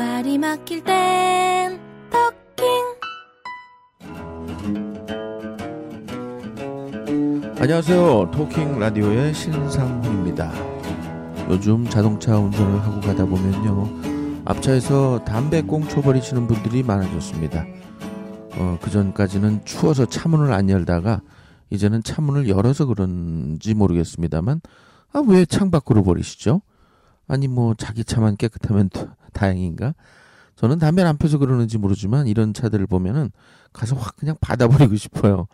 말이 막힐 땐 토킹 안녕하세요. 토킹 라디오의 신상훈입니다. 요즘 자동차 운전을 하고 가다 보면요. 앞차에서 담배 꽁초 버리시는 분들이 많아졌습니다. 어, 그 전까지는 추워서 차문을 안 열다가 이제는 차문을 열어서 그런지 모르겠습니다만 아, 왜 창밖으로 버리시죠? 아니 뭐 자기 차만 깨끗하면 다- 다행인가? 저는 담배를 안 펴서 그러는지 모르지만 이런 차들을 보면은 가서 확 그냥 받아버리고 싶어요.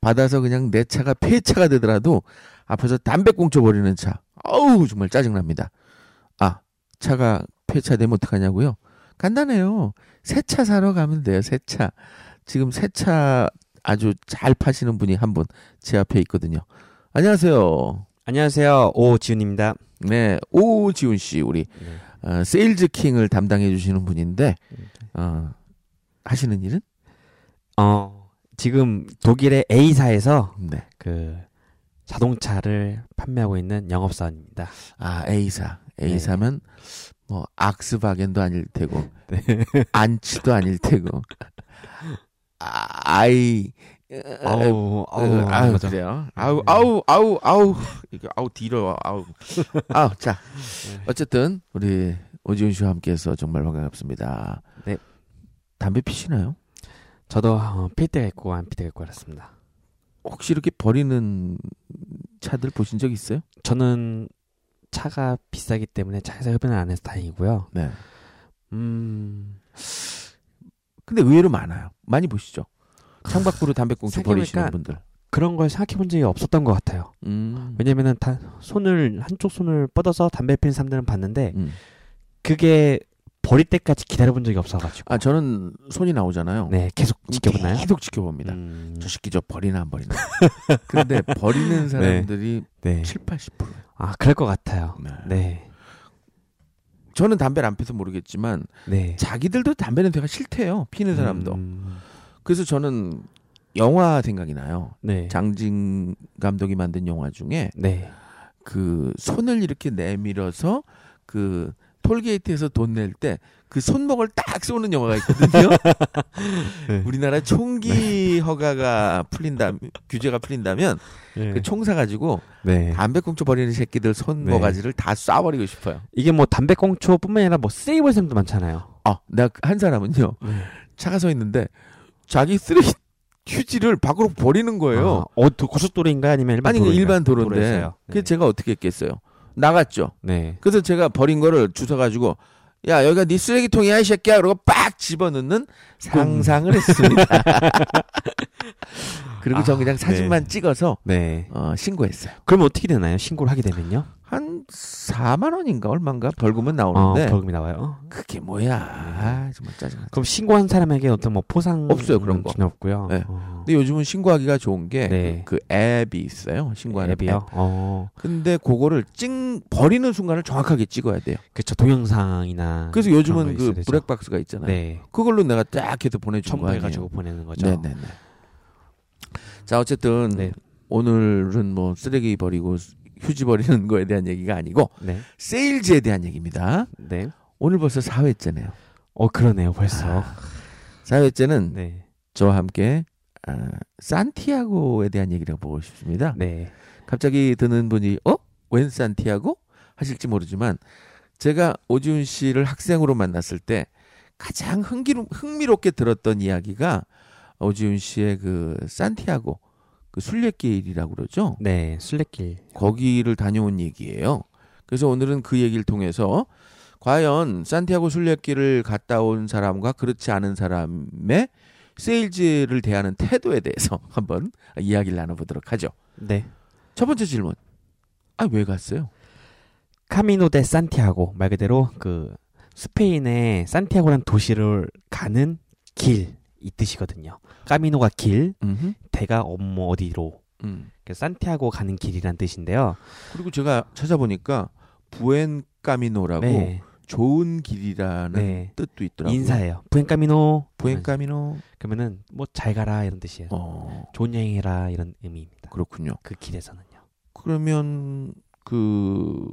받아서 그냥 내 차가 폐차가 되더라도 앞에서 담배 꽁초 버리는 차. 어우 정말 짜증납니다. 아 차가 폐차되면 어떡하냐고요? 간단해요. 새 차 사러 가면 돼요. 새 차. 지금 새 차 아주 잘 파시는 분이 한 분 제 앞에 있거든요. 안녕하세요. 안녕하세요. 오지훈입니다. 네, 오지훈 씨 우리 네. 어, 세일즈 킹을 담당해 주시는 분인데 어, 하시는 일은 어, 지금 독일의 A사에서 네. 그 자동차를 판매하고 있는 영업사원입니다. 아 A사 A사면 뭐 악스바겐도 아닐 테고 네. 안치도 아닐 테고 아, 아이 아우, 아우, 아우 그래요. 아우 아우 아우 아우 이거 아우 뒤로 아우 아우 자 어쨌든 우리 오지훈 씨와 함께해서 정말 반갑습니다. 네. 담배 피시나요? 저도 어, 필 때가 있고 안 필 때가 있고 그렇습니다. 혹시 이렇게 버리는 차들 보신 적 있어요? 저는 차가 비싸기 때문에 차에서 흡연을 안 해서 다행이고요. 네. 음, 근데 의외로 많아요. 많이 보시죠. 창밖으로 담배꽁초 버리시는 분들. 그런 걸 생각해 본 적이 없었던 것 같아요. 음. 왜냐면은 다 손을 한쪽 손을 뻗어서 담배 피는 사람들은 봤는데 음. 그게 버릴 때까지 기다려 본 적이 없어가지고 아 저는 손이 나오잖아요. 네 계속 지켜보나요? 계속 지켜봅니다. 음, 저 새끼 저 버리나 안 버리나. 근데 버리는 사람들이 네. 7, 80%. 아 그럴 것 같아요. 네. 네, 저는 담배를 안 피서 모르겠지만 네. 자기들도 담배 냄새가 싫대요. 피는 사람도. 음, 그래서 저는 영화 생각이 나요. 네, 장진 감독이 만든 영화 중에 네, 그 손을 이렇게 내밀어서 그 톨게이트에서 돈 낼 때 그 손목을 딱 쏘는 영화가 있거든요. 네. 우리나라 총기 허가가 풀린다 규제가 풀린다면 네. 그 총 사 가지고 네. 담배꽁초 버리는 새끼들 손모가지를 다 쏴버리고 싶어요. 이게 뭐 담배꽁초뿐만 아니라 뭐 쓰레기 샘도 많잖아요. 아, 내가 한 사람은요 차가 서 있는데 자기 쓰레기 휴지를 밖으로 버리는 거예요. 아, 어, 도- 고속도로인가 아니면 일반 아니 도로인가요? 일반 도로인데 도로에서요. 그 네. 제가 어떻게 했겠어요? 나갔죠. 네. 그래서 제가 버린 거를 주워가지고 야 여기가 네 쓰레기통이야 이 새끼야 그러고 빡 집어넣는 상상을 했습니다. 그리고 전 아, 그냥 사진만 네. 찍어서 네. 어, 신고했어요. 그러면 어떻게 되나요? 신고를 하게 되면요? 한 4만 원인가 얼마인가 벌금은 어, 나오는데 벌금이 나와요. 그게 뭐야? 아, 정말 짜증나. 그럼 신고한 사람에게 어떤 뭐 포상 없어요, 그런 거. 없고요. 네. 어. 근데 요즘은 신고하기가 좋은 게 네. 그 앱이 있어요. 신고하는 앱이요. 앱. 어. 근데 그거를 찍 버리는 순간을 정확하게 찍어야 돼요. 그렇죠. 동영상이나 그래서 요즘은 거그 되죠. 블랙박스가 있잖아요. 네. 그걸로 내가 딱 해서 보내준 거 아니에요. 첨부해가지고 보내는 거죠. 네네네. 자 어쨌든 네. 오늘은 뭐 쓰레기 버리고 휴지 버리는 거에 대한 얘기가 아니고 네. 세일즈에 대한 얘기입니다. 네. 오늘 벌써 4회째네요. 어 그러네요. 벌써. 아, 4회째는 네. 저와 함께 아, 산티아고에 대한 얘기를 해보고 싶습니다. 네. 갑자기 드는 분이 어? 웬 산티아고? 하실지 모르지만 제가 오지훈 씨를 학생으로 만났을 때 가장 흥기로, 흥미롭게 들었던 이야기가 오지훈 씨의 그 산티아고 그 순례길이라고 그러죠. 네. 순례길. 거기를 다녀온 얘기예요. 그래서 오늘은 그 얘기를 통해서 과연 산티아고 순례길을 갔다 온 사람과 그렇지 않은 사람의 세일즈를 대하는 태도에 대해서 한번 이야기를 나눠보도록 하죠. 네. 첫 번째 질문. 아, 왜 갔어요? 카미노 데 산티아고 말 그대로 그 스페인의 산티아고라는 도시를 가는 길 이 뜻이거든요. 까미노가 길, 음흠. 대가 업무 어디로. 음. 그래서 산티아고 가는 길이란 뜻인데요. 그리고 제가 찾아보니까 부엔 까미노라고 네. 좋은 길이라는 네. 뜻도 있더라고요. 인사예요. 부엔 까미노. 부엔 까미노. 그러면은 뭐 잘 가라 이런 뜻이에요. 어, 좋은 여행해라 이런 의미입니다. 그렇군요. 그 길에서는요. 그러면 그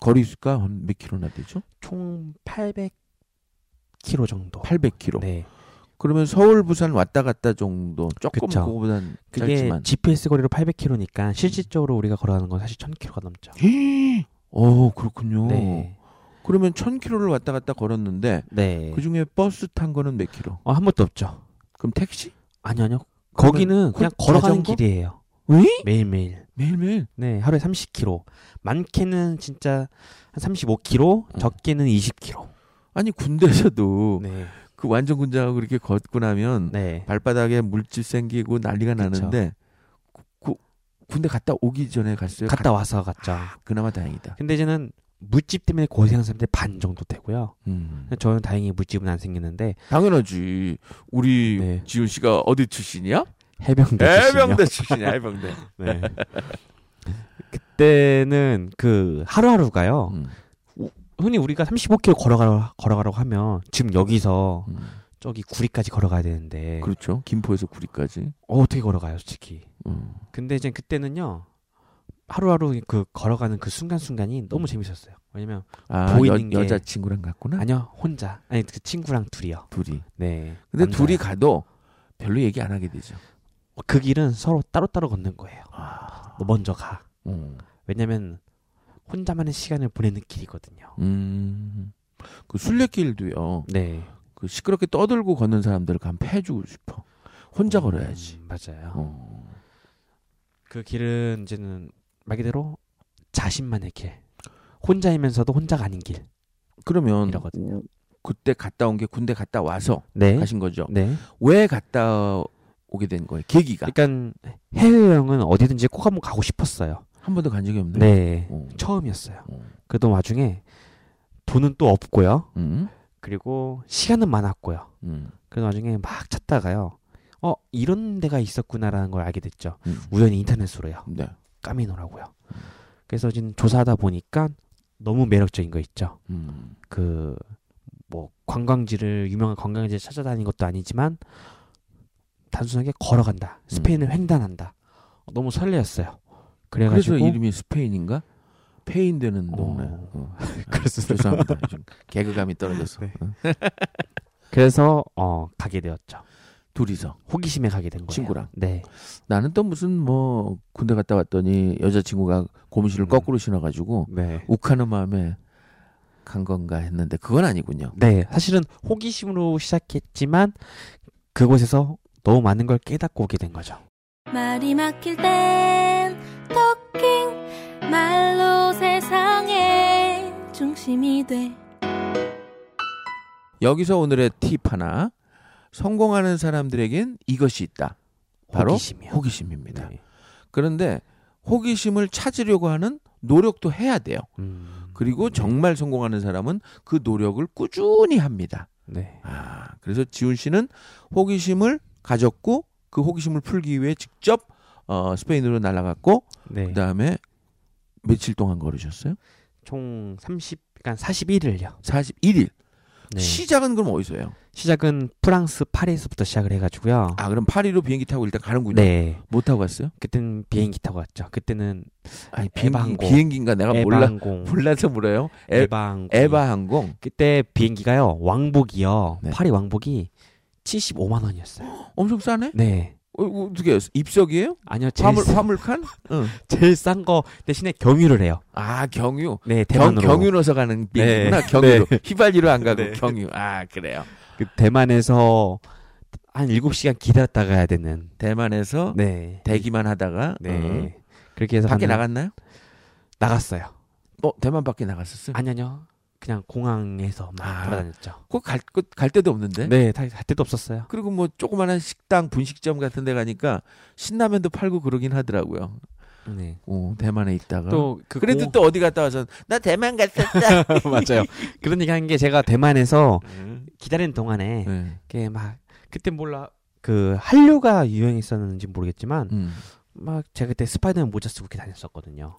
거리수가 한몇 킬로나 되죠? 총 800, 800km 정도. 800km. 네. 그러면 서울 부산 왔다 갔다 정도 조금 그쵸. 그거보단 그게 짧지만. GPS 거리로 800km니까 실질적으로 우리가 걸어가는 건 사실 1000km가 넘죠. 오 그렇군요. 네. 그러면 1000km를 왔다 갔다 걸었는데 네. 그 중에 버스 탄 거는 몇 킬로? 어, 한 번도 없죠. 그럼 택시? 아니요, 아니요. 거기는 그냥 혼- 걸어가는 자전거? 길이에요. 왜? 매일매일. 매일매일. 네, 하루에 30km. 많게는 진짜 한 35km, 어. 적게는 20km. 아니 군대에서도 네. 그 완전 군장하고 그렇게 걷고 나면 네. 발바닥에 물집 생기고 난리가 그쵸. 나는데 그, 그 군대 갔다 오기 전에 갔어요. 갔다 와서 갔죠. 아, 그나마 다행이다. 근데 이제는 물집 때문에 고생한 사람들이 반 정도 되고요. 음. 저는 다행히 물집은 안 생기는데 당연하지. 우리 네. 지훈 씨가 어디 출신이야? 해병대 출신이요. 해병대 출신이야. 해병대. 네. 그때는 그 하루하루가요. 음. 흔히 우리가 35km 걸어가 걸어가라고 하면 지금 여기서 음. 저기 구리까지 걸어가야 되는데 그렇죠. 김포에서 구리까지. 어, 어떻게 걸어가요, 솔직히. 음. 근데 이제 그때는요. 하루하루 그 걸어가는 그 순간순간이 너무 재밌었어요. 왜냐면 아, 보이는 여, 게- 여자친구랑 갔구나. 아니요, 혼자. 아니 그 친구랑 둘이요. 둘이. 네. 근데 남자요. 둘이 가도 별로 얘기 안 하게 되죠. 그 길은 서로 따로따로 걷는 거예요. 아. 너 먼저 가. 음. 왜냐면 혼자만의 시간을 보내는 길이거든요. 음. 그 순례길도요. 네. 그 시끄럽게 떠들고 걷는 사람들을 가면 패주고 싶어. 혼자 걸어야지. 음, 맞아요. 어. 그 길은 이제는 말 그대로 자신만의 길. 혼자이면서도 혼자가 아닌 길. 그러면 이러거든요. 우- 그때 갔다 온 게 군대 갔다 와서 네. 가신 거죠. 네. 왜 갔다 오게 된 거예요? 계기가 그러니까 해외여행은 어디든지 꼭 한번 가고 싶었어요. 한 번도 간 적이 없네. 네. 어. 처음이었어요. 어. 그러던 와중에 돈은 또 없고요. 음. 그리고 시간은 많았고요. 음. 그런 와중에 막 찾다가요. 어, 이런 데가 있었구나라는 걸 알게 됐죠. 음. 우연히 인터넷으로요. 네. 까미노라고요. 그래서 지금 조사하다 보니까 너무 매력적인 거 있죠. 음. 그뭐 관광지를 유명한 관광지를 찾아다니는 것도 아니지만 단순하게 걸어간다. 스페인을 횡단한다. 어, 너무 설레었어요. 그래가지고 그래서 이름이 스페인인가? 페인 되는 어. 동네. 어. 그래서 죄송합니다. 좀 개그감이 떨어져서. 네. 어. 그래서 어 가게 되었죠. 둘이서 호기심에 가게 된 거예요. 친구랑. 네. 나는 또 무슨 뭐 군대 갔다 왔더니 여자 친구가 고무신을 음. 거꾸로 신어가지고 네. 욱하는 마음에 간 건가 했는데 그건 아니군요. 네. 사실은 호기심으로 시작했지만 그곳에서 너무 많은 걸 깨닫고 오게 된 거죠. 말이 막힐 땐 토킹 말로 세상의 중심이 돼 여기서 오늘의 팁 하나. 성공하는 사람들에겐 이것이 있다. 바로 호기심이요. 호기심입니다. 네. 그런데 호기심을 찾으려고 하는 노력도 해야 돼요. 음. 그리고 네. 정말 성공하는 사람은 그 노력을 꾸준히 합니다. 네. 아, 그래서 지훈 씨는 호기심을 가졌고 그 호기심을 풀기 위해 직접 어, 스페인으로 날아갔고 네. 그다음에 며칠 동안 걸으셨어요? 총 30, 그러니까 41일요. 41일. 네. 시작은 그럼 어디서요? 시작은 프랑스 파리에서부터 시작을 해가지고요. 아, 그럼 파리로 비행기 타고 일단 가는군요. 네. 못 타고 갔어요? 그때는 비행기 타고 갔죠. 그때는 아니, 비행기. 비행기인가 내가 몰라 에바항공. 몰라서 물어요. 에, 에바 항공. 에바 항공. 그때 비행기가요. 왕복이요. 네. 파리 왕복이 75만 원이었어요. 엄청 싸네? 네. 어, 이거 어떻게 해요? 입석이에요? 아니요. 제일, 화물 싼- 화물칸? 응. 제일 싼 거 대신에 경유를 해요. 아, 경유. 네, 경, 대만으로. 경유 넣어서 가는 비행기구나. 네. 경유로. 네. 휘발유로 안 가고 네. 경유. 아, 그래요. 그 대만에서 한 7시간 기다렸다 가야 되는. 대만에서 네. 대기만 하다가 네. 어, 그렇게 해서 밖에 가는- 나갔나요? 나갔어요. 어, 대만 밖에 나갔었어요? 아니 아니요. 그냥 공항에서 막 아. 돌아다녔죠. 그갈 갈 데도 없는데. 네, 다- 갈 데도 없었어요. 그리고 뭐 조그마한 식당 분식점 같은 데 가니까 신라면도 팔고 그러긴 하더라고요. 네. 어, 대만에 있다가 또 그 그래도 또 어디 갔다 와서 나 대만 갔었다. 맞아요. 그런 얘기 한 게 제가 대만에서 음. 기다리는 동안에 네. 막 그때 몰라 그 한류가 유행했었는지 모르겠지만 음. 막 제가 그때 스파이더맨 모자 쓰고 이렇게 다녔었거든요.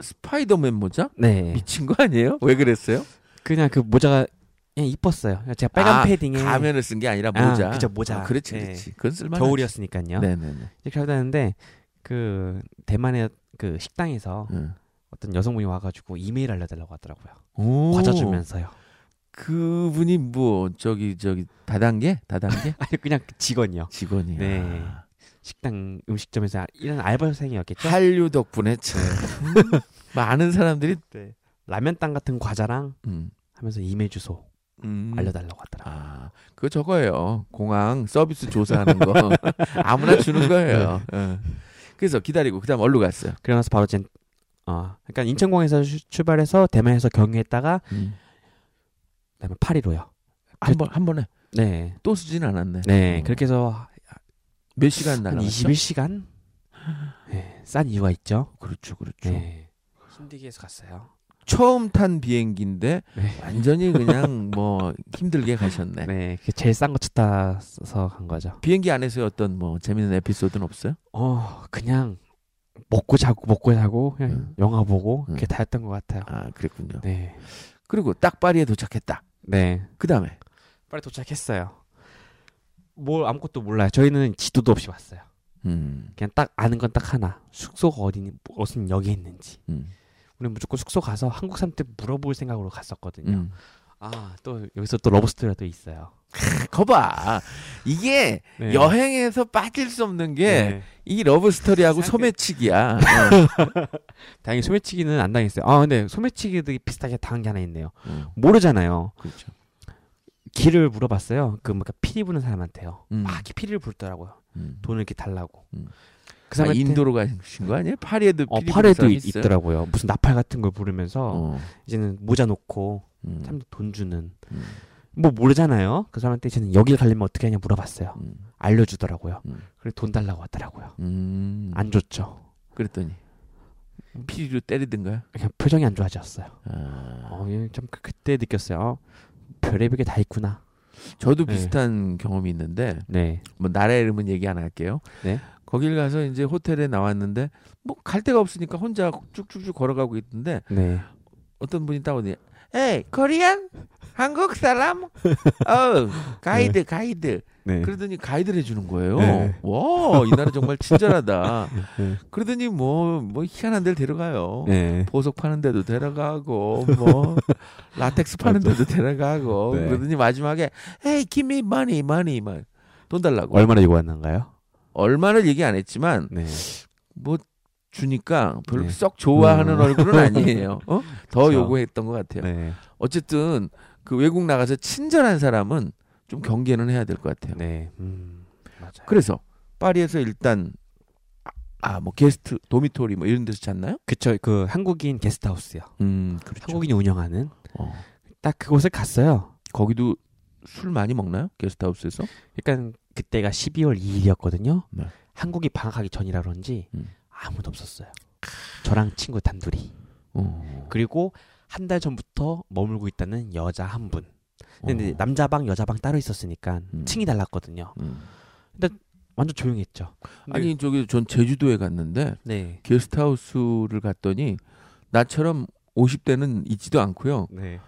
스파이더맨 모자? 네. 미친 거 아니에요? 왜 그랬어요? 그냥 그 모자가 그냥 이뻤어요. 제가 빨간 아, 패딩에 가면을 쓴 게 아니라 아, 모자. 그죠, 모자. 아, 그렇지, 네. 그렇지. 그건 쓸만하지. 겨울이었으니까요. 네네네. 이렇게 하고 다녔는데 그 대만의 그 식당에서 응. 어떤 여성분이 와가지고 이메일 알려달라고 하더라고요. 오. 과자 주면서요. 그분이 뭐 저기 저기 다단계 다단계 아니 그냥 직원이요. 직원이야. 네. 식당 음식점에서 일하는 알바생이었겠죠. 한류 덕분에 참 많은 사람들이 네. 라면 땅 같은 과자랑 음, 하면서 이메일 주소 음. 알려달라고 하더라. 아, 그거 저거예요. 공항 서비스 조사하는 거 아무나 주는 거예요. 예. 그래서 기다리고 그다음 어디로 갔어요? 그러고 나서 바로 젠 어, 그러니까 인천공에서 슈- 출발해서 대만에서 경유했다가 그다음에 파리로요. 한 번 한 번에 네. 또 쓰진 않았네. 네. 어. 그렇게 해서 몇 시간 한 날아갔죠? 21시간 네, 싼 이유가 있죠. 그렇죠, 그렇죠. 네. 힘들게 해서 갔어요. 처음 탄 비행기인데 네. 완전히 그냥 뭐 힘들게 가셨네. 네. 그게 제일 싼 거 찾아서 간 거죠. 비행기 안에서 어떤 뭐 재밌는 에피소드는 없어요? 어, 그냥 먹고 자고 먹고 자고 그냥 음. 영화 보고 그게 음. 다였던 것 같아요. 아, 그랬군요. 네. 그리고 딱 파리에 도착했다. 네. 그 다음에 파리 도착했어요. 뭘 아무것도 몰라요. 저희는 지도도 없이 왔어요. 음, 그냥 딱 아는 건 딱 하나. 숙소가 어디 무슨 역에 있는지. 음, 우리는 무조건 숙소 가서 한국 사람한테 물어볼 생각으로 갔었거든요. 음. 아, 또 여기서 또 러브 스토리가 또 있어요. 거봐. 이게 네. 여행에서 빠질 수 없는 게 이 네. 러브 스토리하고 소매치기야. 어. 다행히 소매치기는 안 당했어요. 아, 근데 소매치기도 비슷하게 당한 게 하나 있네요. 음, 모르잖아요. 그렇죠. 길을 물어봤어요. 그 뭔가 피리 부는 사람한테요. 음. 막 피리를 불더라고요. 음. 돈을 이렇게 달라고. 음. 그 아, 사람한테 인도로 가신 거 아니에요? 파리에도 어, 사람이 있, 있어요? 있더라고요. 무슨 나팔 같은 걸 부르면서 어. 이제는 모자 놓고 음. 사람들 돈 주는 음. 뭐 모르잖아요. 그 사람한테 저는 여길 가려면 어떻게 하냐 물어봤어요. 음. 알려주더라고요. 음. 그래 돈 달라고 하더라고요. 음. 안 줬죠. 그랬더니 피리로 때리든가요? 그냥 표정이 안 좋아졌어요. 아. 어, 예, 좀 그- 그때 느꼈어요. 어, 별의별 게 다 있구나. 저도 네. 비슷한 경험이 있는데 네. 뭐 나라 이름은 얘기 안 할게요. 네. 거길 가서 이제 호텔에 나왔는데 뭐 갈 데가 없으니까 혼자 쭉쭉쭉 걸어가고 있는데 네. 어떤 분이 다가오더니 에이 Korean 한국 사람 어 가이드 가이드 네. 그러더니 가이드를 해주는 거예요. 네. 와 이 나라 정말 친절하다. 네. 그러더니 뭐 뭐 희한한 데를 데려가요. 네. 보석 파는 데도 데려가고 뭐 라텍스 파는 데도 데려가고 네. 그러더니 마지막에 에이 give me money money 막 돈 달라고 얼마나 요구했는가요? 얼마를 얘기 안 했지만 네. 뭐 주니까 별로 네. 썩 좋아하는 음. 얼굴은 아니에요. 어? 더 그쵸. 요구했던 것 같아요. 네. 어쨌든 그 외국 나가서 친절한 사람은 좀 경계는 해야 될 것 같아요. 네. 음. 맞아요. 그래서 파리에서 일단 아뭐 게스트 도미토리 뭐 이런 데서 잤나요? 그쵸. 그 한국인 게스트하우스요. 음 그렇죠. 한국인이 운영하는 어. 딱 그곳을 갔어요. 거기도 술 많이 먹나요? 게스트하우스에서? 그러니까 그때가 12월 2일이었거든요. 네. 한국이 방학하기 전이라 그런지 음. 아무도 없었어요. 저랑 친구 단둘이. 어. 그리고 한 달 전부터 머물고 있다는 여자 한 분. 근데 어. 남자 방 여자 방 따로 있었으니까 음. 층이 달랐거든요. 음. 완전 조용했죠. 근데- 아니 저기 전 제주도에 갔는데 네. 게스트하우스를 갔더니 나처럼 50대는 있지도 않고요. 네.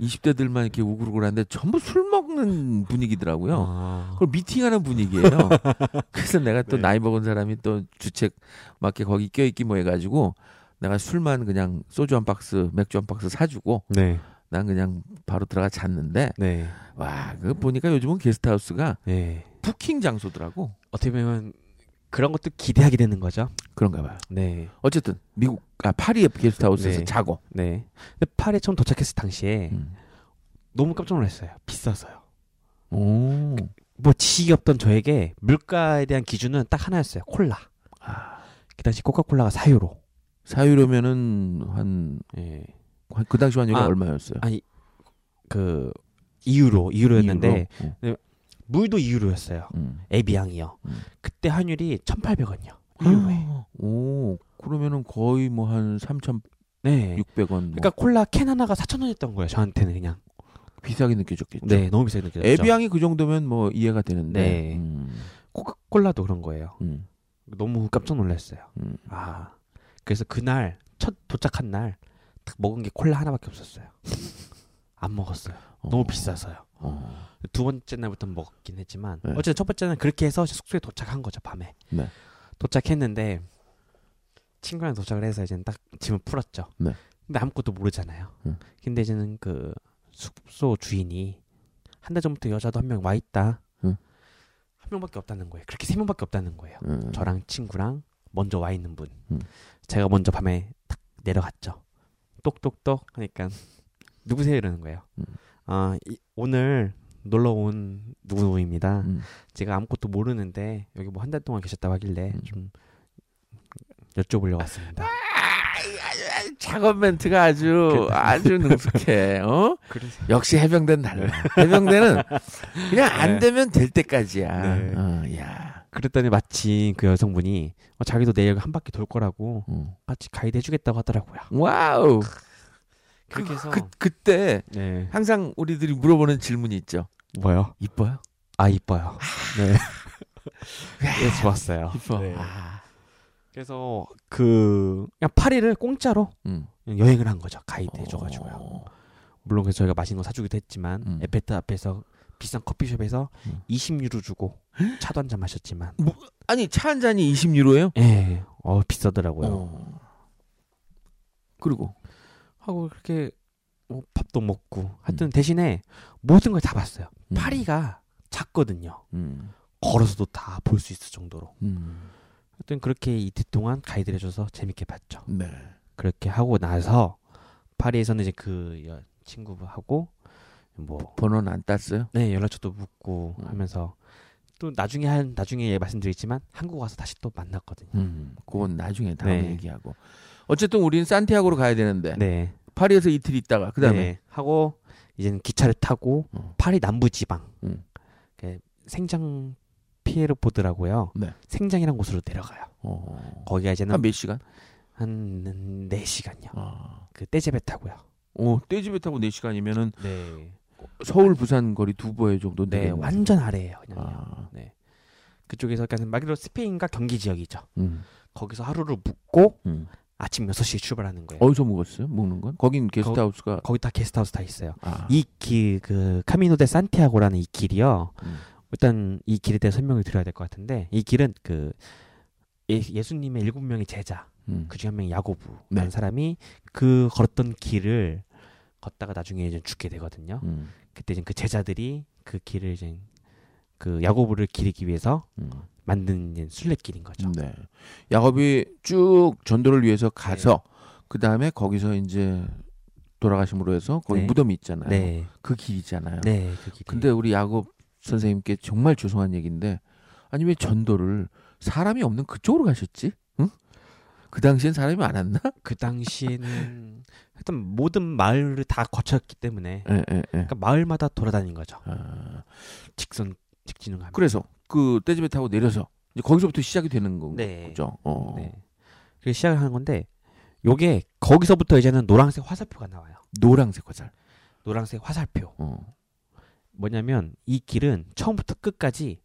20대들만 이렇게 우글우글한데 전부 술 먹는 분위기더라고요. 아. 그걸 미팅하는 분위기예요. 그래서 내가 또 네. 나이 먹은 사람이 또 주책 맞게 거기 껴있기 뭐 해가지고 내가 술만 그냥 소주 한 박스, 맥주 한 박스 사주고 네. 난 그냥 바로 들어가 잤는데 네. 와, 그 보니까 요즘은 게스트하우스가 네. 부킹 장소더라고. 어떻게 보면 그런 것도 기대하게 되는 거죠. 그런가 봐요. 네. 어쨌든 미국 아 파리의 게스트하우스에서 네. 자고. 네. 근데 파리에 처음 도착했을 당시에 음. 너무 깜짝 놀랐어요. 비싸서요. 오. 뭐 지식이 없던 저에게 물가에 대한 기준은 딱 하나였어요. 콜라. 아, 그 당시 코카콜라가 4유로. 사유로면은 한 그 예. 당시 환율이 아, 얼마였어요? 아니 그 2유로, 2유로였는데 이유로? 어. 물도 2유로였어요. 음. 에비앙이요. 음. 그때 환율이 1,800원이요. 1유로에. 오, 그러면은 거의 뭐 한 3,600원. 네. 뭐 그러니까 콜라 캔 하나가 4,000원이었던 거예요. 저한테는 그냥. 비싸게 느껴졌겠죠. 네, 너무 비싸게 느껴졌죠. 에비앙이 그 정도면 뭐 이해가 되는데. 네. 음, 코카콜라도 그런 거예요. 음, 너무 깜짝 놀랐어요. 음. 아. 그래서 그날 첫 도착한 날 딱 먹은 게 콜라 하나밖에 없었어요. 안 먹었어요. 너무 어, 비싸서요. 어. 두 번째 날부터 먹긴 했지만 네. 어쨌든 첫 번째는 그렇게 해서 숙소에 도착한 거죠 밤에. 네. 도착했는데 친구랑 도착을 해서 이제 딱 짐을 풀었죠. 네. 근데 아무것도 모르잖아요. 음. 근데 이제는 그 숙소 주인이 한 달 전부터 여자도 한 명 와 있다. 응. 한 명밖에 없다는 거예요. 그렇게 세 명밖에 없다는 거예요. 음. 저랑 친구랑 먼저 와 있는 분. 음. 제가 먼저 밤에 딱 내려갔죠. 똑똑똑 하니까 누구세요 이러는 거예요. 음. 아 이- 오늘 놀러 온 누구누구입니다. 음. 제가 아무것도 모르는데 여기 뭐 한 달 동안 계셨다고 하길래 음. 좀 여쭤보려고 왔습니다. 작업 멘트가 아주 아주 능숙해. 어? 역시 해병대는 달라. 해병대는 그냥 안 네. 되면 될 때까지야. 네. 어, 야. 그랬더니 마침 그 여성분이 어, 자기도 내일 한 바퀴 돌 거라고 어. 같이 가이드 해주겠다고 하더라고요. 와우. 그렇게 해서 그 그 때 네 항상 우리들이 물어보는 질문이 있죠. 뭐요? 이뻐요? 아 이뻐요. 네. 네 좋았어요. 이뻐. 네. 아. 그래서 그 그냥 파리를 공짜로 음. 여행을 한 거죠. 가이드 해줘가지고요. 어. 물론 그래서 저희가 맛있는 거 사주기도 했지만 음. 에펠탑 앞에서 비싼 커피숍에서 음. 20유로 주고 차도 한 잔 마셨지만 아니 차 한 잔이 20유로예요? 예, 어 비싸더라고요. 어. 그리고 하고 그렇게 뭐 밥도 먹고 하여튼 대신에 모든 걸 다 봤어요. 음. 파리가 작거든요. 음. 걸어서도 다 볼 수 있을 정도로. 음. 하여튼 그렇게 이틀 동안 가이드를 해줘서 재밌게 봤죠. 네. 그렇게 하고 나서 파리에서는 이제 그 여- 친구하고 뭐 번호는 안 땄어요? 네, 연락처도 묻고 음. 하면서 또 나중에 한 나중에 말씀드리지만 한국 와서 다시 또 만났거든요. 음. 그건 나중에 다음에 네. 얘기하고. 어쨌든 우리는 산티아고로 가야 되는데 네. 파리에서 이틀 있다가 그다음에 네, 하고 이제는 기차를 타고 어. 파리 남부 지방 음. 그 생장 피에르 보드라고요. 네. 생장이라는 곳으로 내려가요. 어. 거기가 이제는 한 몇 시간? 한 4시간요. 아. 그 떼제배 타고요. 어, 떼집에 타고 4시간이면은 네. 서울 부산 거리 두 배 정도 네, 되겠네. 완전 아래예요. 그냥요. 아. 네. 그쪽에서 그러니까 말 그대로 스페인과 경기 지역이죠. 음. 거기서 하루를 묵고 음. 아침 6시에 출발하는 거예요. 어디서 묵었어요? 묵는 건? 거긴 게스트하우스가 거 기 다 게스트하우스 다 있어요. 아. 이길그 카미노 데 산티아고라는 이 길이요. 음. 일단 이 길에 대해 설명을 드려야 될 것 같은데 이 길은 그 예, 예수님의 일곱 명의 제자 음. 그 중에 한 명이 야고부라는 네. 사람이 그 걸었던 길을 걷다가 나중에 이제 죽게 되거든요. 음. 그때 이제 그 제자들이 그 길을 이제 그 야고부를 기리기 위해서 음. 만든 순례길인 거죠. 네. 야곱이 쭉 전도를 위해서 가서 네. 그 다음에 거기서 이제 돌아가심으로 해서 거기 네. 무덤이 있잖아요. 네, 그 길이잖아요. 네, 그 길. 근데 우리 야곱 선생님께 정말 죄송한 얘기인데 아니 왜 전도를 사람이 없는 그쪽으로 가셨지? 응? 그 당시엔 사람이 많았나? 그 당시에는 하여튼 모든 마을을 다 거쳤기 때문에 예, 예, 예. 그러니까 마을마다 돌아다닌 거죠. 아, 직선 직진을 하면. 그래서 그 떼집에 타고 내려서 이제 거기서부터 시작이 되는 거죠. 네. 어. 네. 그래서 시작을 하는 건데 요게 거기서부터 이제는 노란색 화살표가 나와요. 노란색 화살. 노란색 화살표. 어. 뭐냐면 이 길은 처음부터 끝까지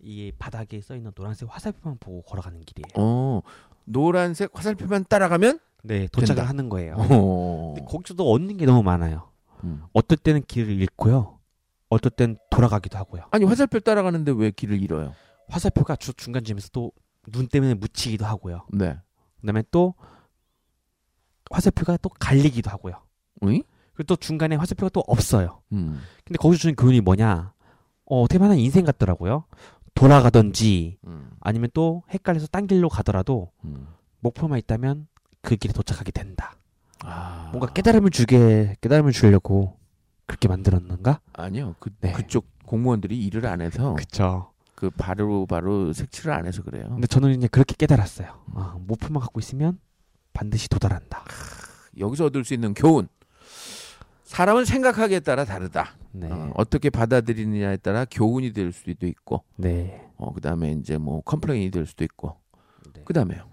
이 바닥에 써 있는 노란색 화살표만 보고 걸어가는 길이에요. 어. 노란색 화살표만 따라가면 네, 도착을 된다. 하는 거예요. 어. 근데 거기서도 얻는 게 너무 많아요. 음. 어떨 때는 길을 잃고요. 어떨 땐 돌아가기도 하고요. 아니 화살표 따라가는데 왜 길을 잃어요? 화살표가 주, 중간쯤에서 또 눈 때문에 묻히기도 하고요. 네. 그다음에 또 화살표가 또 갈리기도 하고요. 응? 그리고 또 중간에 화살표가 또 없어요. 음. 근데 거기서 주는 교훈이 뭐냐? 어, 어떻게 보면 인생 같더라고요. 돌아가든지 음. 아니면 또 헷갈려서 딴 길로 가더라도 음. 목표만 있다면 그 길에 도착하게 된다. 아. 뭔가 깨달음을 주게 깨달음을 주려고 그렇게 만들었는가? 아니요. 그 네. 그쪽 공무원들이 일을 안 해서 그쵸. 그 바로 바로 색칠을 안 해서 그래요. 근데 저는 이제 그렇게 깨달았어요. 아, 목표만 갖고 있으면 반드시 도달한다. 여기서 얻을 수 있는 교훈. 사람은 생각하기에 따라 다르다. 네. 어, 어떻게 받아들이느냐에 따라 교훈이 될 수도 있고, 네. 어, 그다음에 이제 뭐 complain이 될 수도 있고, 네. 그다음에요.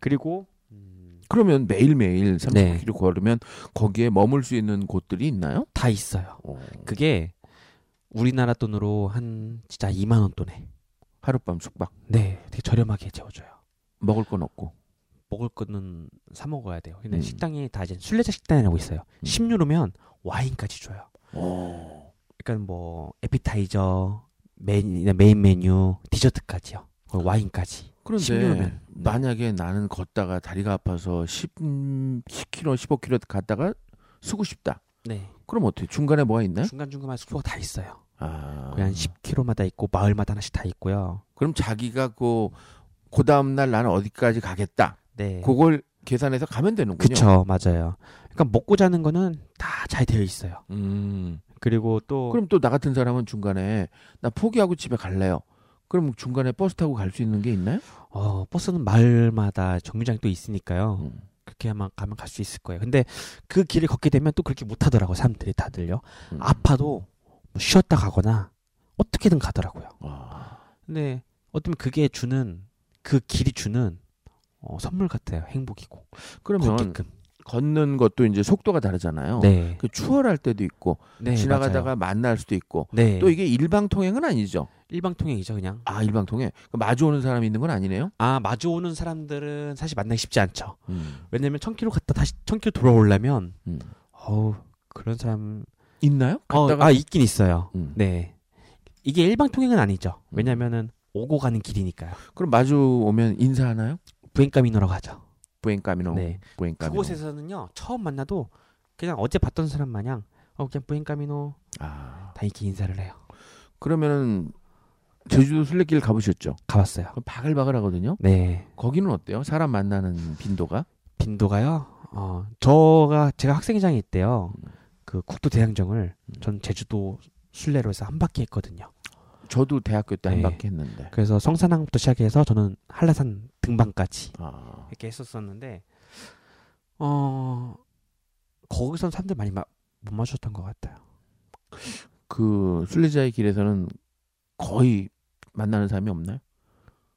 그리고 음, 그러면 매일 매일 30km 네. 걸으면 거기에 머물 수 있는 곳들이 있나요? 다 있어요. 어, 그게 우리나라 돈으로 한 진짜 2만 원 돈에 하룻밤 숙박 네, 되게 저렴하게 재워줘요. 먹을 건 없고. 먹을 거는 사 먹어야 돼요. 근데 음. 식당이 다 이제 순례자 식당이라고 있어요. 음. 10유로면 와인까지 줘요. 오. 그러니까 뭐 에피타이저, 메인, 메인 메뉴, 디저트까지요. 그리고 와인까지. 그런데 10유로면. 네. 만약에 나는 걷다가 다리가 아파서 10, 10km, 15km 갔다가 쉬고 싶다. 네. 그럼 어떻게 중간에 뭐가 있나요? 중간중간에 숙소가 다 있어요. 아. 거의 한 10km마다 있고 마을마다 하나씩 다 있고요. 그럼 자기가 그, 그 다음날 나는 어디까지 가겠다. 네. 그걸 계산해서 가면 되는군요. 그쵸, 맞아요. 그러니까 먹고 자는 거는 다 잘 되어 있어요. 음. 그리고 또 그럼 또 나 같은 사람은 중간에 나 포기하고 집에 갈래요. 그럼 중간에 버스 타고 갈 수 있는 게 있나요? 어, 버스는 마을마다 정류장이 또 있으니까요. 음. 그렇게 하면 가면 갈 수 있을 거예요. 근데 그 길을 걷게 되면 또 그렇게 못 하더라고 사람들이 다들요. 음. 아파도 뭐 쉬었다 가거나 어떻게든 가더라고요. 아. 근데 어쩌면 그게 주는 그 길이 주는 어, 선물 같아요. 행복이고. 그러면 걷게끔. 걷는 것도 이제 속도가 다르잖아요. 네. 그 추월할 때도 있고 네. 지나가다가 맞아요. 만날 수도 있고 네. 또 이게 일방 통행은 아니죠. 일방 통행이죠, 그냥. 아 일방 통행 그 마주 오는 사람이 있는 건 아니네요. 아, 마주 오는 사람들은 사실 만나기 쉽지 않죠. 음. 왜냐면 1000km 갔다 다시 1000km 돌아오려면 음. 어우, 그런 사람 있나요? 어, 갔다가 아, 있긴 있어요. 음. 네. 이게 일방 통행은 아니죠. 왜냐면은 오고 가는 길이니까요. 그럼 마주 오면 인사하나요? 부엔카미노라고 하죠. 부엔카미노. 네. 부엔카미노. 그곳에서는요. 처음 만나도 그냥 어제 봤던 사람 마냥 어 그냥 부엔카미노 아 다 이렇게 인사를 해요. 그러면은 제주도 순례길 가보셨죠? 가봤어요. 바글바글하거든요. 네. 거기는 어때요? 사람 만나는 빈도가? 빈도가요. 어, 저가 제가 학생회장에 있대요. 그 국도 대항정을 전 제주도 순례로 해서 한 바퀴 했거든요. 저도 대학교 때한 네. 바퀴 했는데. 그래서 성산항부터 시작해서 저는 한라산 등반까지 아, 이렇게 했었었는데 어 거기선 사람들 많이 마, 못 마셨던 것 같아요. 그 순례자의 길에서는 거의 만나는 사람이 없나요?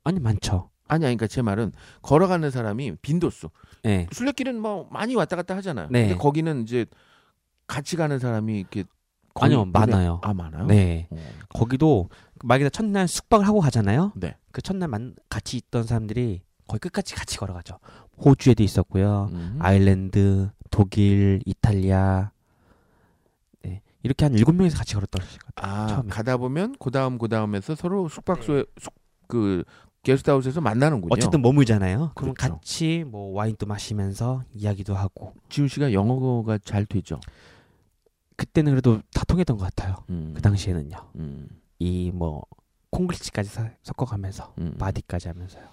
아니 많죠. 아니, 아니, 그러니까 제 말은 걸어가는 사람이 빈도수. 네. 순례길은 뭐 많이 왔다 갔다 하잖아요. 네. 근데 거기는 이제 같이 가는 사람이 이렇게 아니요, 많아요. 아 많아요. 네. 어. 거기도 만약에 첫날 숙박을 하고 가잖아요. 네. 그 첫날 만, 같이 있던 사람들이 거의 끝까지 같이 걸어가죠. 호주에도 있었고요. 음. 아일랜드, 독일, 이탈리아. 네. 이렇게 한 일곱 명이서 같이 걸었던 것 같아요. 아 처음에. 가다 보면 그 다음 그 다음에서 서로 숙박소에 숙, 그 게스트하우스에서 만나는군요. 어쨌든 머물잖아요. 그러면 그렇죠. 같이 뭐 와인도 마시면서 이야기도 하고. 지훈 씨가 영어가 잘 되죠. 그때는 그래도 다 통했던 것 같아요. 음. 그 당시에는요. 음. 이뭐 콩글리시까지 사- 섞어가면서 음. 바디까지 하면서요.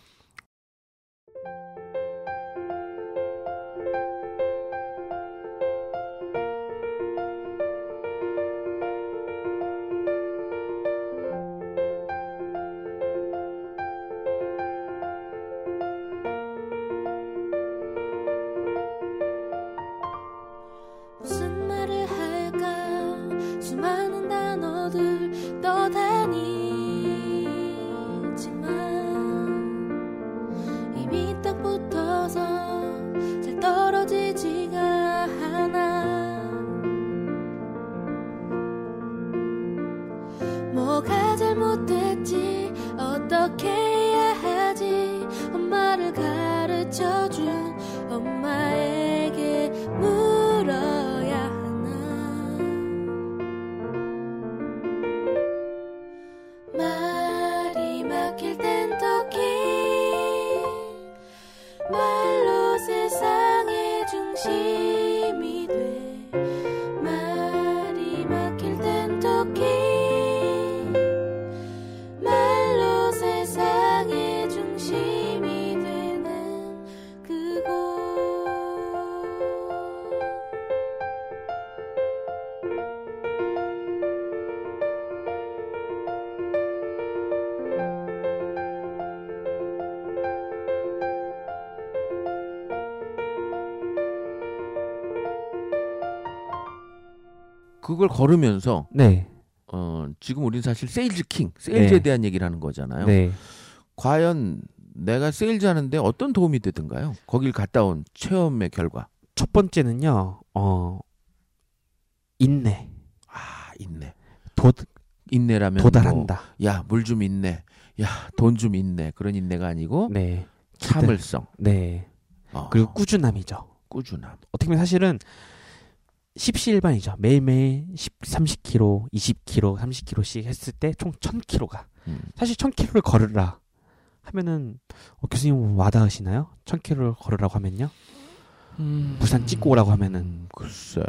그걸 걸으면서 네. 어, 지금 우리는 사실 세일즈 킹, 세일즈에 네. 대한 얘기를 하는 거잖아요. 네. 과연 내가 세일즈 하는데 어떤 도움이 되든가요? 거길 갔다 온 체험의 결과. 첫 번째는요. 어 인내. 아, 있네. 도, 인내라면 도달한다. 뭐, 야, 물좀 있네. 야, 돈좀 있네. 그런 인내가 아니고 네. 참을성. 네. 어, 그리고 꾸준함이죠. 꾸준함. 어떻게 보면 사실은 십시일반이죠. 매일매일 10, 30km, 20km, 30km씩 했을 때 총 1000km가. 음. 사실 1000km를 걸으라 하면은 어, 교수님 뭐 와닿으시나요? 1000km를 걸으라고 하면요. 부산 찍고 오라고 하면은 음, 글쎄.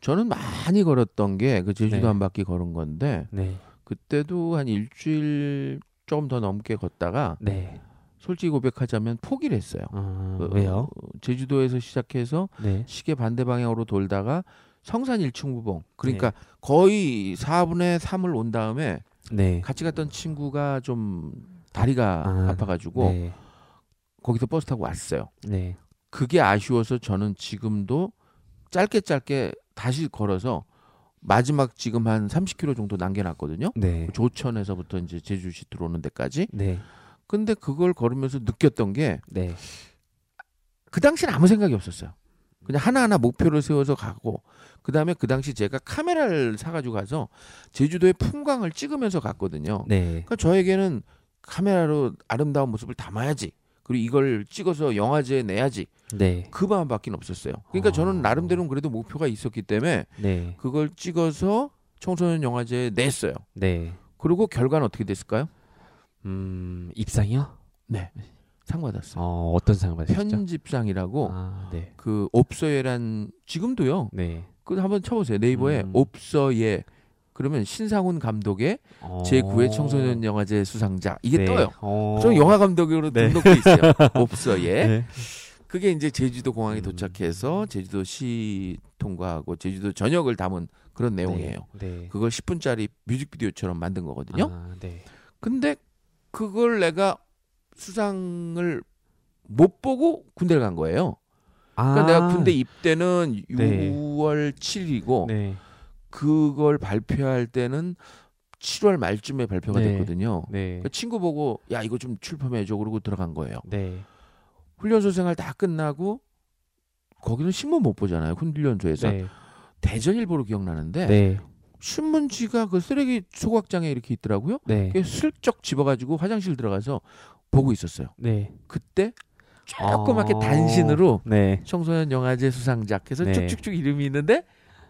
저는 많이 걸었던 게 그 제주도 네. 한 바퀴 걸은 건데 네. 그때도 한 일주일 조금 더 넘게 걷다가 네. 솔직히 고백하자면 포기를 했어요. 어, 그, 왜요? 어, 제주도에서 시작해서 네. 시계 반대 방향으로 돌다가 성산 일층부봉 그러니까 네. 거의 4분의 3을 온 다음에 네. 같이 갔던 친구가 좀 다리가 아, 아, 파가지고 네. 거기서 버스 타고 왔어요. 네. 그게 아쉬워서 저는 지금도 짧게 짧게 다시 걸어서 마지막 지금 한 30km 정도 남겨놨거든요. 네. 조천에서부터 이제 제주시 들어오는 데까지. 네. 근데 그걸 걸으면서 느꼈던 게그 네. 당시는 아무 생각이 없었어요. 그냥 하나하나 목표를 세워서 가고 그 다음에 그 당시 제가 카메라를 사가지고 가서 제주도의 풍광을 찍으면서 갔거든요. 네. 그러니까 저에게는 카메라로 아름다운 모습을 담아야지. 그리고 이걸 찍어서 영화제에 내야지. 네. 그 마음밖에 없었어요. 그러니까 아. 저는 나름대로는 그래도 목표가 있었기 때문에 네. 그걸 찍어서 청소년 영화제에 냈어요. 네. 그리고 결과는 어떻게 됐을까요? 음, 입상이요? 네. 상 받았어요. 어, 어떤 상을 받으셨죠? 편집상이라고 아, 네. 그 옵서예란 지금도요. 네. 그 한번 쳐보세요. 네이버에 음. 옵서예 그러면 신상훈 감독의 어. 제9회 청소년 영화제 수상자 이게 네. 떠요. 어. 저 영화 감독으로 네. 등록돼 있어요. 옵서예. 네. 그게 이제 제주도 공항에 음. 도착해서 제주도시 통과하고 제주도 전역을 담은 그런 내용이에요. 네. 그걸 10분짜리 뮤직비디오처럼 만든 거거든요. 아, 네. 근데 그걸 내가 수상을 못 보고 군대를 간 거예요. 그러니까 아. 내가 군대 입대는 네. 6월 7일이고 네. 그걸 발표할 때는 7월 말쯤에 발표가 네. 됐거든요. 네. 그 친구 보고 야 이거 좀 출품해줘 그러고 들어간 거예요. 네. 훈련소 생활 다 끝나고 거기는 신문 못 보잖아요. 훈련소에서 네. 대전일보로 기억나는데 네. 신문지가 그 쓰레기 소각장에 이렇게 있더라고요. 네. 그게 슬쩍 집어가지고 화장실 들어가서 보고 있었어요. 네. 그때 조그맣게 어. 단신으로 네. 청소년 영화제 수상작 해서 네. 쭉쭉쭉 이름이 있는데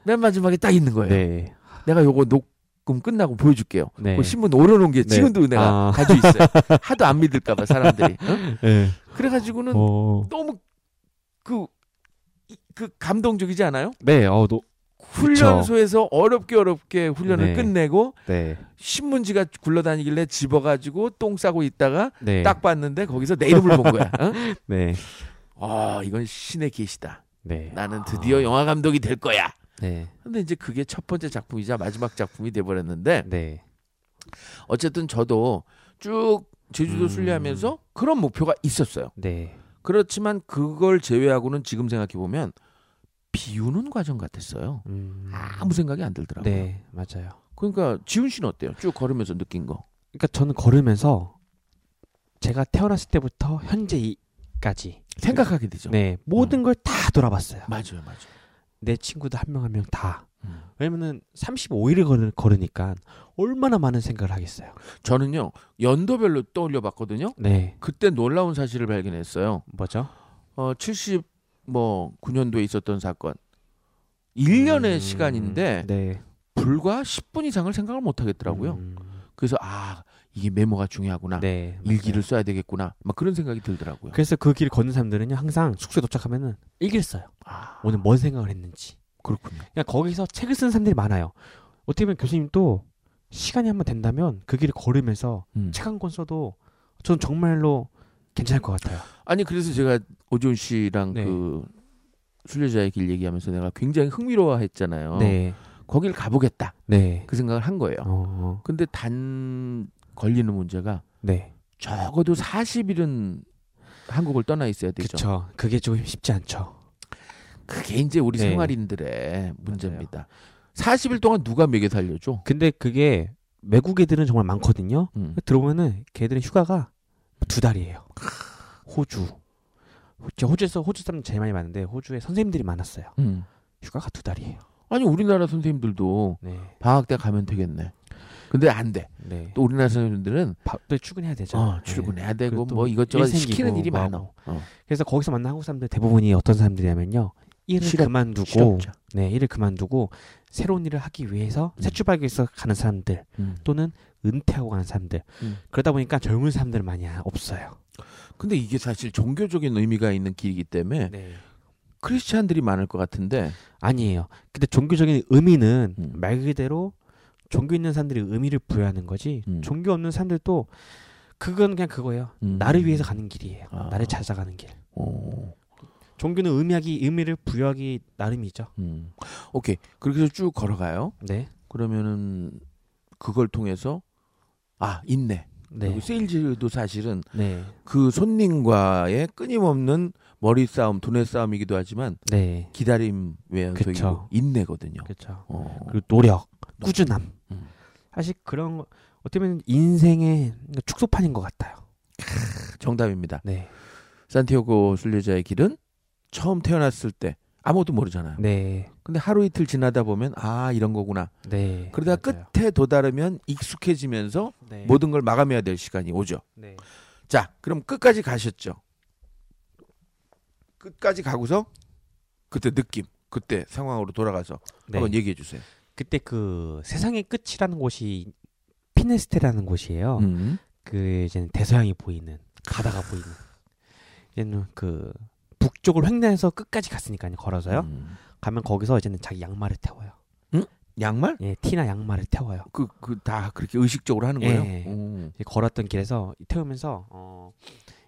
맨 마지막에 딱 있는 거예요. 네. 내가 요거 녹음 끝나고 보여줄게요. 네. 그 신문 오려놓은 게 네. 지금도 내가 아. 가지고 있어요. 하도 안 믿을까봐 사람들이. 어? 네. 그래가지고는 어. 너무 그, 이- 그 감동적이지 않아요? 네. 어, 노, 훈련소에서 어렵게 어렵게 훈련을 네. 끝내고 네. 신문지가 굴러다니길래 집어가지고 똥 싸고 있다가 네. 딱 봤는데 거기서 내 이름을 본 거야. 어? 네. 아 이건 신의 계시다. 네. 나는 드디어 아. 영화 감독이 될 거야. 네. 근데 이제 그게 첫 번째 작품이자 마지막 작품이 돼버렸는데 네. 어쨌든 저도 쭉 제주도 음. 순례하면서 그런 목표가 있었어요. 네. 그렇지만 그걸 제외하고는 지금 생각해 보면 비우는 과정 같았어요. 음. 아무 생각이 안 들더라고요. 네, 맞아요. 그러니까 지훈 씨는 어때요? 쭉 걸으면서 느낀 거. 그러니까 저는 걸으면서 제가 태어났을 때부터 현재까지 생각하게 되죠. 네, 모든 걸다 돌아봤어요. 맞아요, 맞아요. 내 친구도 한 명 한 명 다. 음. 왜냐면은 35일을 걸으, 걸으니까 얼마나 많은 생각을 하겠어요. 저는요 연도별로 떠올려 봤거든요. 네. 그때 놀라운 사실을 발견했어요. 뭐죠? 어, 70, 뭐, 9년도에 있었던 사건. 1년의 음, 시간인데, 네. 불과 10분 이상을 생각을 못 하겠더라고요. 음, 그래서, 아, 이게 메모가 중요하구나. 네. 일기를. 써야 되겠구나. 막 그런 생각이 들더라고요. 그래서 그길 걷는 사람들은요 항상 숙소에 도착하면은 일기를 써요. 아, 오늘 뭔 생각을 했는지. 그렇군요. 그냥 거기서 책을 쓰는 사람들이 많아요. 어떻게 보면 교수님도 시간이 한번 된다면 그 길을 걸으면서 음. 책한 권 써도 저는 정말로 괜찮을 것 같아요. 아니, 그래서 제가 오지훈 씨랑 네. 그 순례자의 길 얘기하면서 내가 굉장히 흥미로워 했잖아요. 네, 거길 가보겠다. 네, 그 생각을 한 거예요. 어, 근데 단 걸리는 문제가 네, 적어도 40일은 한국을 떠나 있어야 되죠. 그쵸. 그게 좀 쉽지 않죠. 그게 이제 우리 네. 생활인들의 문제입니다. 40일 동안 누가 먹여 살려줘? 근데 그게 외국 애들은 정말 많거든요. 음. 들어보면은 걔들의 휴가가 두 달이에요. 호주. 저 호주에서 호주 사람 제일 많이 많은데 호주에 선생님들이 많았어요. 음. 휴가가 두 달이에요. 아니 우리나라 선생님들도 네, 방학 때 가면 되겠네. 근데 안 돼. 네. 또 우리나라 선생님들은 바- 또 출근해야 되죠. 어, 네. 출근해야 되고 그리고 또뭐 이것저것 일 시키는 일이 뭐 많아. 어. 그래서 거기서 만난 한국 사람들 대부분이 어떤 사람들이냐면요. 일을 실업- 그만두고 실업자. 네, 일을 그만두고 새로운 일을 하기 위해서 음. 새 출발하기 위해서 가는 사람들 음. 또는 은퇴하고 가는 사람들. 음. 그러다 보니까 젊은 사람들 많이 없어요. 근데 이게 사실 종교적인 의미가 있는 길이기 때문에 네. 크리스찬들이 많을 것 같은데 아니에요. 근데 종교적인 의미는 음. 말 그대로 종교 있는 사람들이 의미를 부여하는 거지. 음. 종교 없는 사람들도 그건 그냥 그거예요. 음. 나를 위해서 가는 길이에요. 아. 나를 찾아가는 길. 어, 종교는 의미하기 의미를 부여하기 나름이죠. 음. 오케이 그렇게 해서 쭉 걸어가요. 네. 그러면은 그걸 통해서 아 인내. 네. 그리고 세일즈도 사실은 네. 그 손님과의 끊임없는 머리 싸움, 돈의 싸움이기도 하지만 네. 기다림 외연속이고. 인내거든요. 그렇죠. 어. 그리고 노력, 꾸준함. 음. 사실 그런 거 어떻게 보면 인생의 축소판인 것 같아요. 정답입니다. 네. 산티아고 순례자의 길은 처음 태어났을 때 아무것도 모르잖아요. 네. 근데 하루 이틀 지나다 보면 아 이런 거구나. 네. 그러다 맞아요. 끝에 도달하면 익숙해지면서 네. 모든 걸 마감해야 될 시간이 오죠. 네. 자, 그럼 끝까지 가셨죠. 끝까지 가고서 그때 느낌, 그때 상황으로 돌아가서 네. 한번 얘기해 주세요. 그때 그 세상의 끝이라는 곳이 피네스테라는 곳이에요. 음. 그 이제는 대서양이 보이는 바다가 보이는 이제는 그 북쪽을 횡단해서 끝까지 갔으니까요 걸어서요 음. 가면 거기서 이제는 자기 양말을 태워요 양말? 예 티나 양말을 태워요 그 그 다 그렇게 의식적으로 하는 거예요? 예. 걸었던 길에서 태우면서 어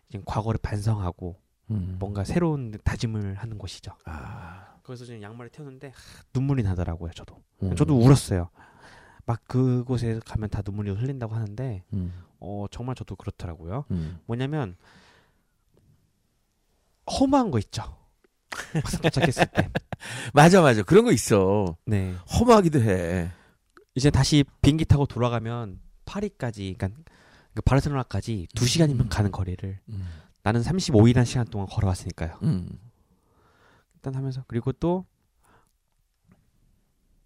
이제 과거를 반성하고 음. 뭔가 새로운 다짐을 하는 곳이죠 아. 거기서 이제 양말을 태우는데 하, 눈물이 나더라고요 저도 음. 저도 울었어요 막 그곳에 가면 다 눈물이 흘린다고 하는데 음. 어 정말 저도 그렇더라고요 음. 뭐냐면 허무한 거 있죠. 막상 도착했을 때. 맞아 맞아 그런 거 있어. 네. 허무하기도 해. 이제 다시 비행기 타고 돌아가면 파리까지, 그러니까 그 바르셀로나까지 두 시간이면 가는 거리를 음. 나는 35일이라는 시간 동안 걸어왔으니까요. 음. 일단 하면서 그리고 또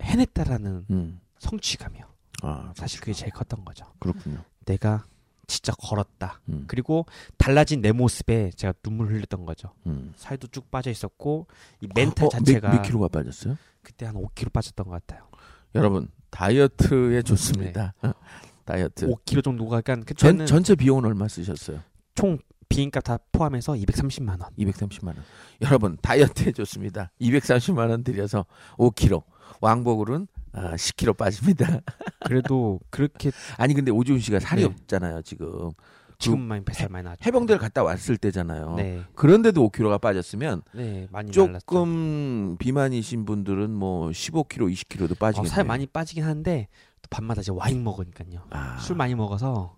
해냈다라는 음. 성취감이요. 아 사실 그게 제일 컸던 거죠. 그렇군요. 내가 진짜 걸었다. 음. 그리고 달라진 내 모습에 제가 눈물 흘렸던 거죠. 음. 살도 쭉 빠져 있었고 이 멘탈 어, 자체가 몇, 몇 킬로가 빠졌어요? 그때 한 5kg 빠졌던 것 같아요. 여러분 다이어트에 좋습니다. 어, 다이어트. 5kg 정도가 그러니까 전 그때는 전체 비용은 얼마 쓰셨어요? 총 비행값 다 포함해서 230만 원. 230만 원. 여러분 다이어트에 좋습니다. 230만 원 들여서 5kg. 왕복으로는 아, 10kg 빠집니다. 그래도 그렇게 아니 근데 오지훈 씨가 살이 네. 없잖아요 지금. 지금 많이 뱃살 많이 나죠. 해병대를 갔다 왔을 때잖아요. 네, 그런데도 5kg가 빠졌으면 네 많이 말랐죠. 조금 비만이신 분들은 뭐 15kg, 20kg도 어, 빠지겠네요. 살 많이 빠지긴 한데 또 밤마다 이제 와인 먹으니까요. 아. 술 많이 먹어서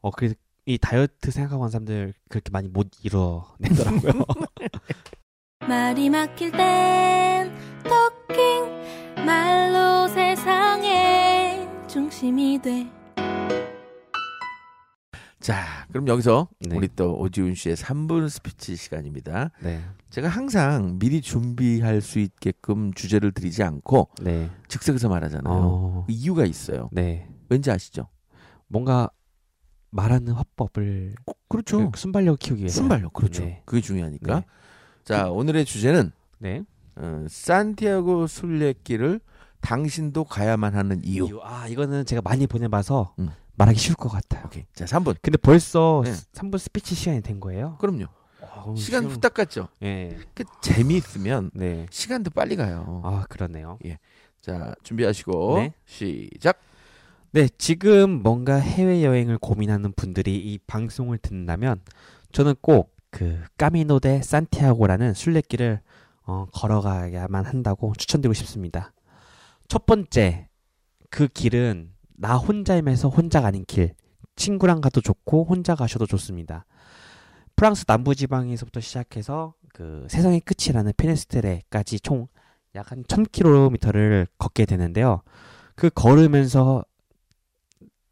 어 그래서 이 다이어트 생각하고 한 사람들 그렇게 많이 못 이뤄내더라고요. 말이 막힐 땐 토킹 말로 세상의 중심이 돼 자, 그럼 여기서 네. 우리 또 오지훈 씨의 3분 스피치 시간입니다. 네, 제가 항상 미리 준비할 수 있게끔 주제를 드리지 않고 네, 즉석에서 말하잖아요. 어, 그 이유가 있어요. 네, 왠지 아시죠? 뭔가 말하는 화법을 그렇죠. 그 순발력 키우기 위해서. 순발력. 그렇죠. 네. 그게 중요하니까. 네. 자, 오늘의 주제는 네. 어, 산티아고 순례길을 당신도 가야만 하는 이유. 이유. 아 이거는 제가 많이 보내봐서 음. 말하기 쉬울 것 같아요. 오케이. 자, 3분. 근데 벌써 네. 3분 스피치 시간이 된 거예요? 그럼요. 아, 시간 지금- 후딱 갔죠. 예. 그 재미있으면 네. 시간도 빨리 가요. 아 그러네요. 자, 준비하시고 네. 시작. 네, 지금 뭔가 해외 여행을 고민하는 분들이 이 방송을 듣는다면 저는 꼭 그 까미노 데 산티아고라는 순례길을 어, 걸어가야만 한다고 추천드리고 싶습니다. 첫 번째, 그 길은 나 혼자임에서 혼자가 아닌 길. 친구랑 가도 좋고 혼자 가셔도 좋습니다. 프랑스 남부 지방에서부터 시작해서 그 세상의 끝이라는 페네스트레까지 총 약 한 1000km를 걷게 되는데요. 그 걸으면서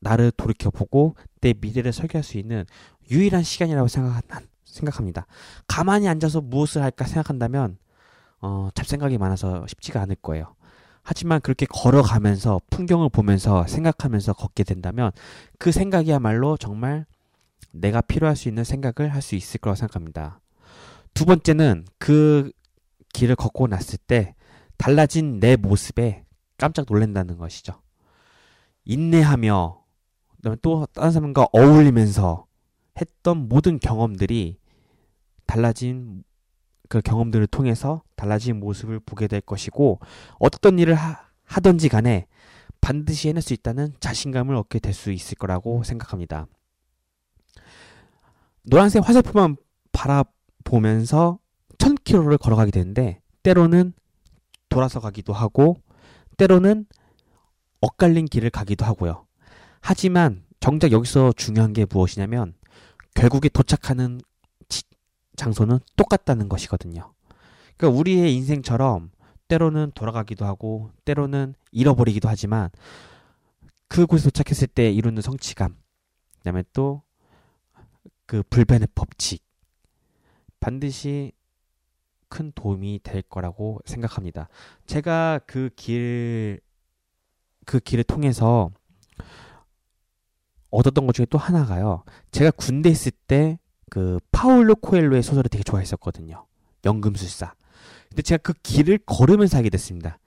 나를 돌이켜 보고 내 미래를 설계할 수 있는 유일한 시간이라고 생각, 생각합니다. 가만히 앉아서 무엇을 할까 생각한다면 어, 잡생각이 많아서 쉽지가 않을 거예요. 하지만 그렇게 걸어가면서 풍경을 보면서 생각하면서 걷게 된다면 그 생각이야말로 정말 내가 필요할 수 있는 생각을 할 수 있을 거라고 생각합니다. 두 번째는 그 길을 걷고 났을 때 달라진 내 모습에 깜짝 놀란다는 것이죠. 인내하며 그다음에 또 다른 사람과 어울리면서 했던 모든 경험들이 달라진 그 경험들을 통해서 달라진 모습을 보게 될 것이고 어떤 일을 하, 하든지 간에 반드시 해낼 수 있다는 자신감을 얻게 될 수 있을 거라고 생각합니다. 노란색 화살표만 바라보면서 1000km를 걸어가게 되는데 때로는 돌아서 가기도 하고 때로는 엇갈린 길을 가기도 하고요. 하지만 정작 여기서 중요한 게 무엇이냐면 결국에 도착하는 지- 장소는 똑같다는 것이거든요. 그러니까 우리의 인생처럼 때로는 돌아가기도 하고 때로는 잃어버리기도 하지만 그곳에 도착했을 때 이루는 성취감, 그다음에 또 그 불변의 법칙 반드시 큰 도움이 될 거라고 생각합니다. 제가 그 길, 그 길을 통해서 얻었던 것 중에 또 하나가요. 제가 군대 있을 때 그 파울로 코엘로의 소설을 되게 좋아했었거든요. 연금술사. 근데 제가 그 길을 걸으면서 하게 됐습니다.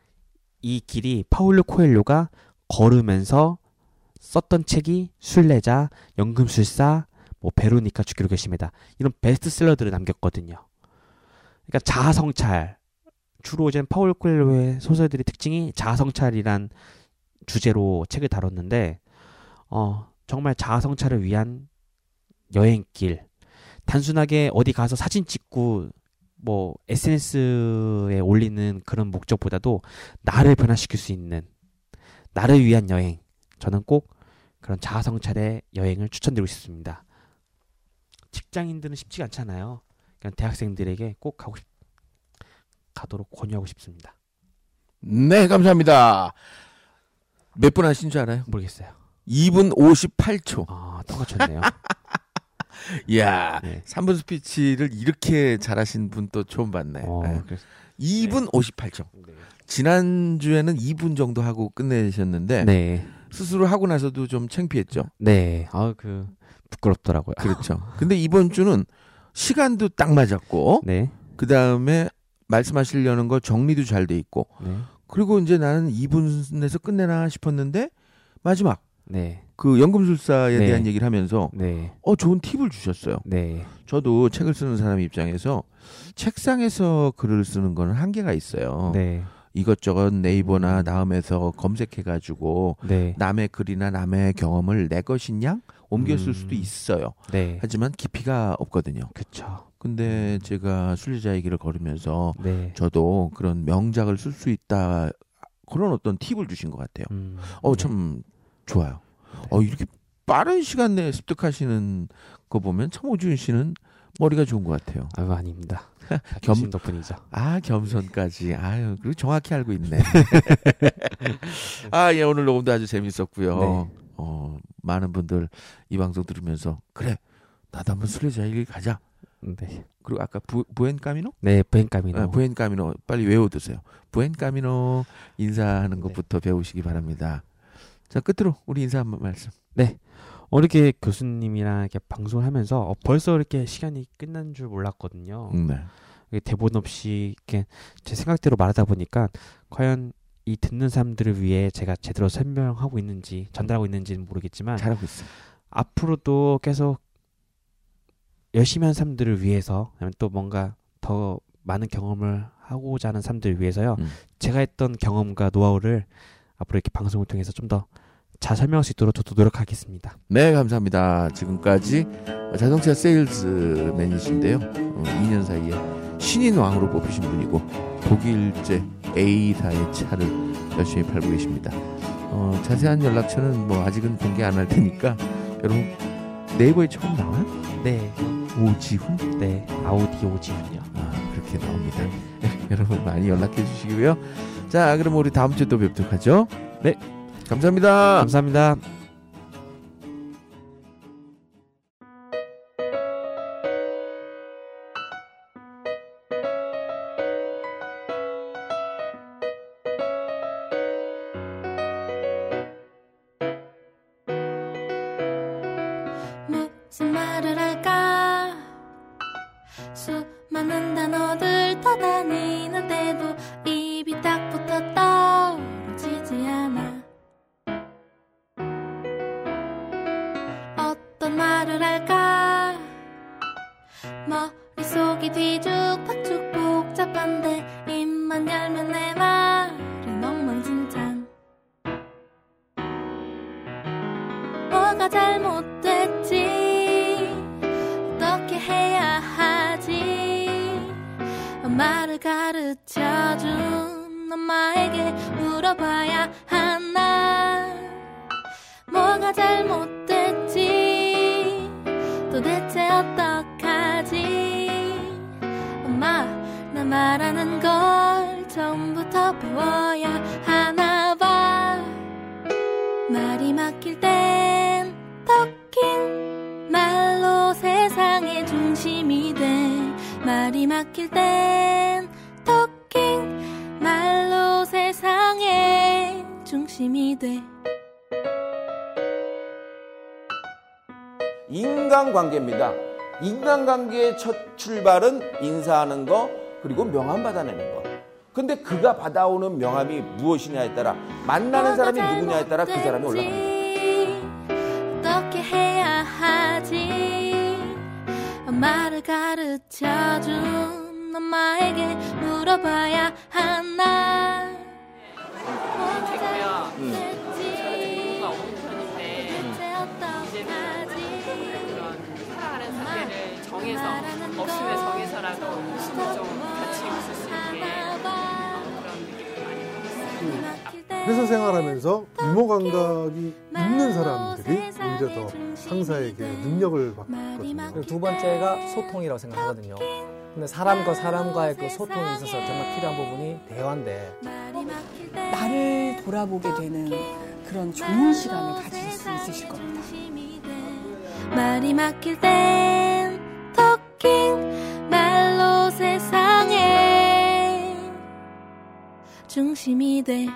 이 길이 파울로 코엘로가 걸으면서 썼던 책이 순례자, 연금술사, 뭐 베로니카 죽기로 계십니다. 이런 베스트셀러들을 남겼거든요. 그러니까 자아성찰 주로 이제 파울 코엘로의 소설들의 특징이 자아성찰이란 주제로 책을 다뤘는데 어 정말 자아성찰을 위한 여행길 단순하게 어디 가서 사진 찍고 뭐 SNS에 올리는 그런 목적보다도 나를 변화시킬 수 있는 나를 위한 여행 저는 꼭 그런 자아성찰의 여행을 추천드리고 싶습니다. 직장인들은 쉽지가 않잖아요. 그냥 대학생들에게 꼭 가고 싶, 가도록 권유하고 싶습니다. 네, 감사합니다. 몇 분 하신 줄 알아요? 모르겠어요. 2분 58초. 아, 똑같췄네요. 이야, 네. 3분 스피치를 이렇게 잘하신 분 또 처음 봤네. 어, 네. 그래서, 2분 58초. 네. 지난주에는 2분 정도 하고 끝내셨는데 네. 스스로 하고 나서도 좀 창피했죠. 네. 아, 그 부끄럽더라고요. 그렇죠. 근데 이번 주는 시간도 딱 맞았고 네. 그다음에 말씀하시려는 거 정리도 잘 돼 있고 네. 그리고 이제 나는 2분에서 끝내나 싶었는데 마지막 네. 그 연금술사에 네. 대한 얘기를 하면서 네. 어 좋은 팁을 주셨어요. 네. 저도 책을 쓰는 사람 입장에서 책상에서 글을 쓰는 거는 한계가 있어요. 네. 이것저것 네이버나 음. 나음에서 검색해 가지고 네. 남의 글이나 남의 경험을 내 것이냐 옮겨 쓸 수도 음. 있어요. 네. 하지만 깊이가 없거든요. 그쵸. 근데 제가 순례자의 길을 걸으면서 네. 저도 그런 명작을 쓸 수 있다 그런 어떤 팁을 주신 것 같아요. 음. 어 네. 참 좋아요. 어 이렇게 빠른 시간 내에 습득하시는 거 보면 참 오준 씨는 머리가 좋은 것 같아요. 아유, 아닙니다. 다 겸- 겸 덕분이죠. 아 겸손까지 아유 그리고 정확히 알고 있네. 아 예 오늘 녹음도 아주 재밌었고요. 네. 어 많은 분들 이 방송 들으면서 그래 나도 한번 길 가자. 네. 그리고 아까 부, 부엔카미노? 네, 부엔카미노. 아, 부엔카미노 빨리 외워두세요. 부엔카미노 인사하는 네. 것부터 배우시기 바랍니다. 자 끝으로 우리 인사 한번 말씀. 어, 이렇게 교수님이랑 이렇게 방송을 하면서 어, 벌써 이렇게 시간이 끝난 줄 몰랐거든요. 네. 이게 대본 없이 이렇게 제 생각대로 말하다 보니까 과연 이 듣는 사람들을 위해 제가 제대로 설명하고 있는지 전달하고 있는지는 모르겠지만 잘하고 있어. 앞으로도 계속 열심히 한 사람들을 위해서 또 뭔가 더 많은 경험을 하고자 하는 사람들을 위해서요. 음. 제가 했던 경험과 노하우를 앞으로 이렇게 방송을 통해서 좀 더 잘 설명할 수 있도록 저도 노력하겠습니다. 네 감사합니다. 지금까지 자동차 세일즈맨이신데요. 어, 2년 사이에 신인 왕으로 뽑히신 분이고 독일제 A사의 차를 열심히 팔고 계십니다. 어, 자세한 연락처는 뭐 아직은 공개 안 할 테니까 여러분 네이버에 처음 나와요? 네, 오지훈? 네 아우디 오지군요. 아 그렇게 나옵니다. 여러분 많이 연락해 주시고요. 자 그럼 우리 다음 주에 또 뵙도록 하죠. 네. 감사합니다. 감사합니다. 인간관계의 첫 출발은 인사하는 거 그리고 명함 받아내는 거. 근데 그가 받아오는 명함이 무엇이냐에 따라 만나는 사람이 누구냐에 따라 그 사람이 올라갑니다. 어떻게 해야 하지 엄마를 가르쳐준 엄마에게 물어봐야 하나 제가요. 음. 없으면 정해서라도 웃음을 좀 같이 웃을 수 있게 그런 느낌을 많이 받았어요. 회사 생활하면서 유머 감각이 있는 사람들이 오히려 더 상사에게 능력을 받거든요. 두 번째가 소통이라고 생각하거든요. 근데 사람과 사람과의 그 소통에 있어서 정말 필요한 부분이 대화인데 나를 돌아보게 되는 그런 좋은 시간을 가질 수 있으실 겁니다. 말이 막힐 땐 토킹 말로 세상에 중심이 돼